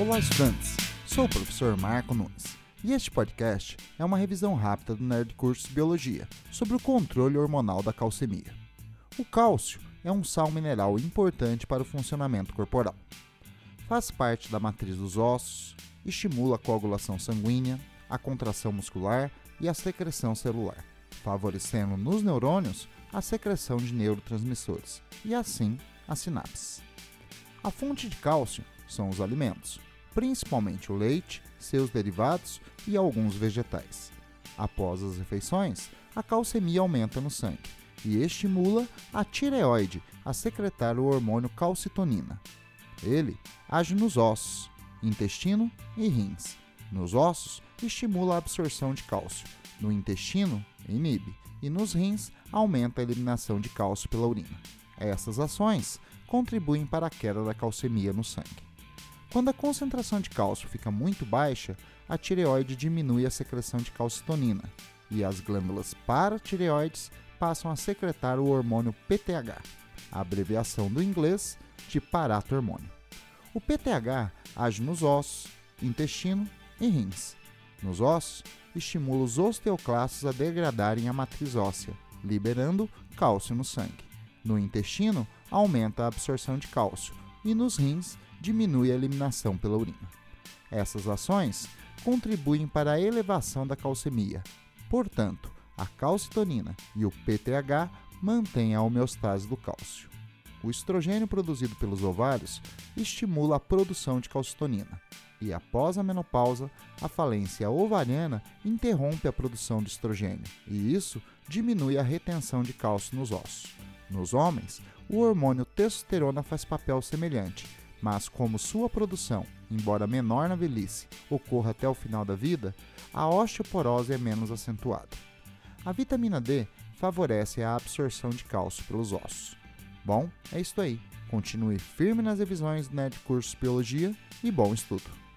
Olá, estudantes! Sou o professor Marco Nunes e este podcast é uma revisão rápida do Nerd Curso Biologia sobre o controle hormonal da calcemia. O cálcio é um sal mineral importante para o funcionamento corporal. Faz parte da matriz dos ossos, estimula a coagulação sanguínea, a contração muscular e a secreção celular, favorecendo nos neurônios a secreção de neurotransmissores e assim as sinapses. A fonte de cálcio são os alimentos, principalmente o leite, seus derivados e alguns vegetais. Após as refeições, a calcemia aumenta no sangue e estimula a tireoide a secretar o hormônio calcitonina. Ele age nos ossos, intestino e rins. Nos ossos, estimula a absorção de cálcio. No intestino, inibe. E nos rins, aumenta a eliminação de cálcio pela urina. Essas ações contribuem para a queda da calcemia no sangue. Quando a concentração de cálcio fica muito baixa, a tireoide diminui a secreção de calcitonina e as glândulas paratireoides passam a secretar o hormônio PTH, a abreviação do inglês de paratormônio. O PTH age nos ossos, intestino e rins. Nos ossos, estimula os osteoclastos a degradarem a matriz óssea, liberando cálcio no sangue. No intestino, aumenta a absorção de cálcio e nos rins diminui a eliminação pela urina. Essas ações contribuem para a elevação da calcemia. Portanto, a calcitonina e o PTH mantêm a homeostase do cálcio. O estrogênio produzido pelos ovários estimula a produção de calcitonina, e após a menopausa, a falência ovariana interrompe a produção de estrogênio, e isso diminui a retenção de cálcio nos ossos. Nos homens, o hormônio testosterona faz papel semelhante, mas como sua produção, embora menor na velhice, ocorra até o final da vida, a osteoporose é menos acentuada. A vitamina D favorece a absorção de cálcio pelos ossos. Bom, é isso aí. Continue firme nas revisões do Nerd Curso Biologia e bom estudo!